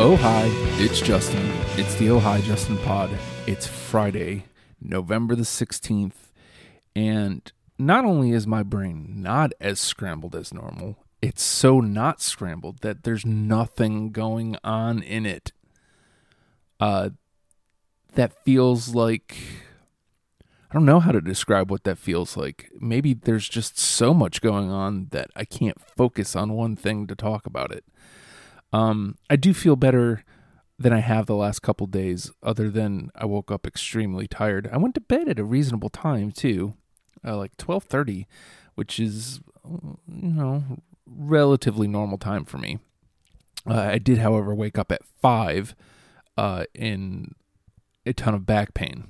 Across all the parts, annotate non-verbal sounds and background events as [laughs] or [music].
Oh hi, it's Justin. It's the Oh hi Justin pod. It's Friday, November the 16th, and not only is my brain not as scrambled as normal, it's so not scrambled that there's nothing going on in it. Uh that feels like I don't know how to describe what that feels like. Maybe there's just so much going on that I can't focus on one thing to talk about it. Um, I do feel better than I have the last couple days, other than I woke up extremely tired. I went to bed at a reasonable time too, uh, like twelve thirty, which is you know relatively normal time for me. Uh, I did, however, wake up at five uh, in a ton of back pain,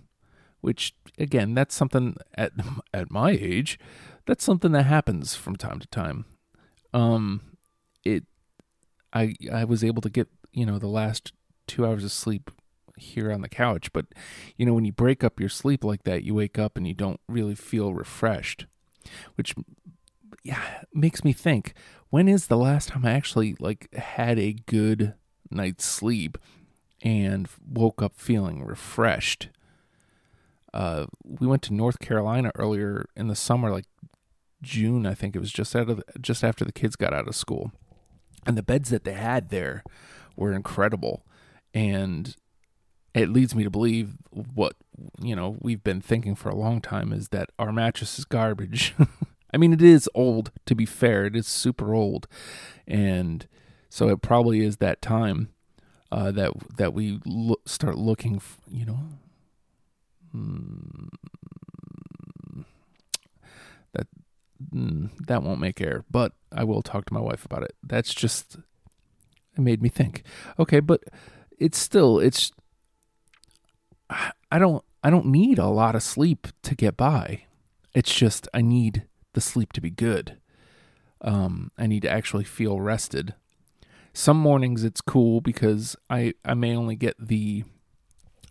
which again, that's something at [laughs] at my age, that's something that happens from time to time. Um, I I was able to get you know the last two hours of sleep here on the couch, but you know when you break up your sleep like that, you wake up and you don't really feel refreshed, which yeah makes me think when is the last time I actually like had a good night's sleep and woke up feeling refreshed. Uh, we went to North Carolina earlier in the summer, like June, I think it was just out of the, just after the kids got out of school and the beds that they had there were incredible. And it leads me to believe what you know we've been thinking for a long time is that our mattress is garbage. [laughs] I mean it is old to be fair. It is super old. And so it probably is that time uh, that that we lo- start looking f- you know hmm, that mm, that won't make air, but I will talk to my wife about it. That's just it made me think. Okay, but it's still it's I don't I don't need a lot of sleep to get by. It's just I need the sleep to be good. Um, I need to actually feel rested. Some mornings it's cool because I I may only get the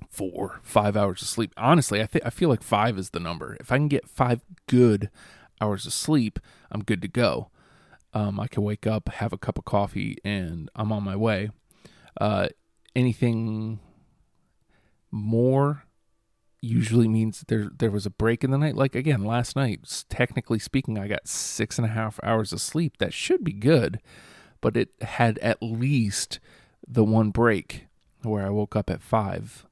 four five hours of sleep. Honestly, I think I feel like five is the number. If I can get five good hours of sleep, I'm good to go. Um, I can wake up, have a cup of coffee, and I'm on my way. Uh, anything more usually means there there was a break in the night. Like again, last night, technically speaking, I got six and a half hours of sleep. That should be good, but it had at least the one break where I woke up at five,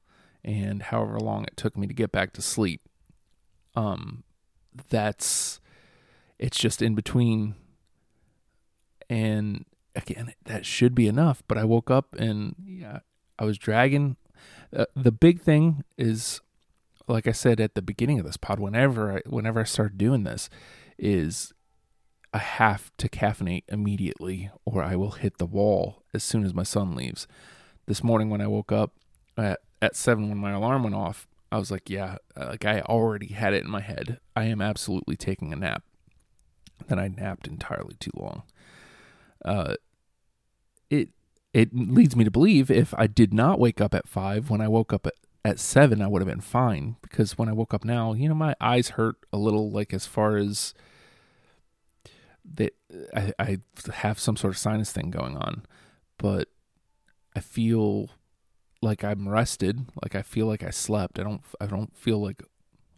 and however long it took me to get back to sleep. Um, that's it's just in between. And again, that should be enough. But I woke up and yeah, I was dragging. Uh, the big thing is, like I said at the beginning of this pod, whenever I, whenever I start doing this, is I have to caffeinate immediately, or I will hit the wall as soon as my son leaves. This morning when I woke up at, at seven when my alarm went off, I was like, yeah, like I already had it in my head. I am absolutely taking a nap. Then I napped entirely too long. Uh, it it leads me to believe if I did not wake up at five, when I woke up at, at seven, I would have been fine. Because when I woke up now, you know, my eyes hurt a little, like as far as that I, I have some sort of sinus thing going on, but I feel like I'm rested. Like I feel like I slept. I don't. I don't feel like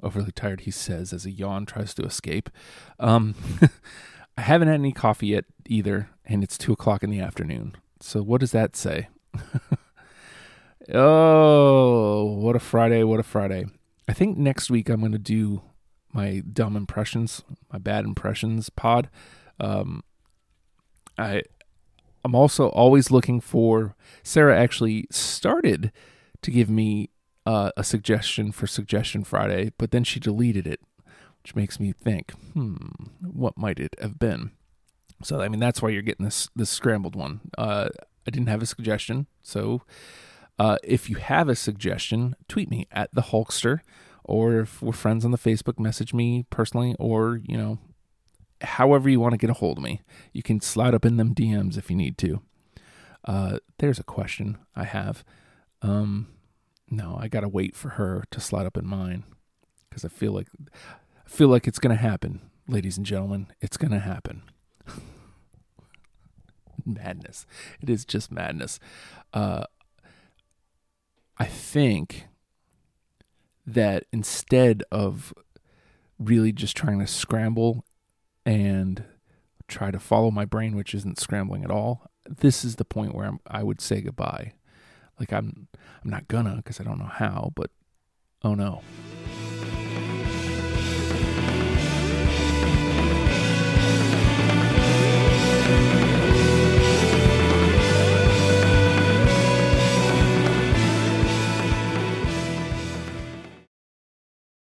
overly tired, he says as a yawn tries to escape. Um, [laughs] I haven't had any coffee yet either, and it's two o'clock in the afternoon. So, what does that say? [laughs] oh, what a Friday! What a Friday! I think next week I'm going to do my dumb impressions, my bad impressions pod. Um, I I'm also always looking for Sarah actually started to give me uh, a suggestion for Suggestion Friday, but then she deleted it, which makes me think, hmm, what might it have been? So I mean, that's why you're getting this this scrambled one. Uh, I didn't have a suggestion, so uh, if you have a suggestion, tweet me at the Hulkster, or if we're friends on the Facebook, message me personally, or you know, however you want to get a hold of me. You can slide up in them DMs if you need to. Uh, there's a question I have. Um, no, I gotta wait for her to slide up in mine because I feel like I feel like it's gonna happen, ladies and gentlemen. It's gonna happen. [laughs] madness. It is just madness. Uh, I think that instead of really just trying to scramble and try to follow my brain, which isn't scrambling at all, this is the point where I'm, I would say goodbye. Like I'm, I'm not gonna because I don't know how, but oh no.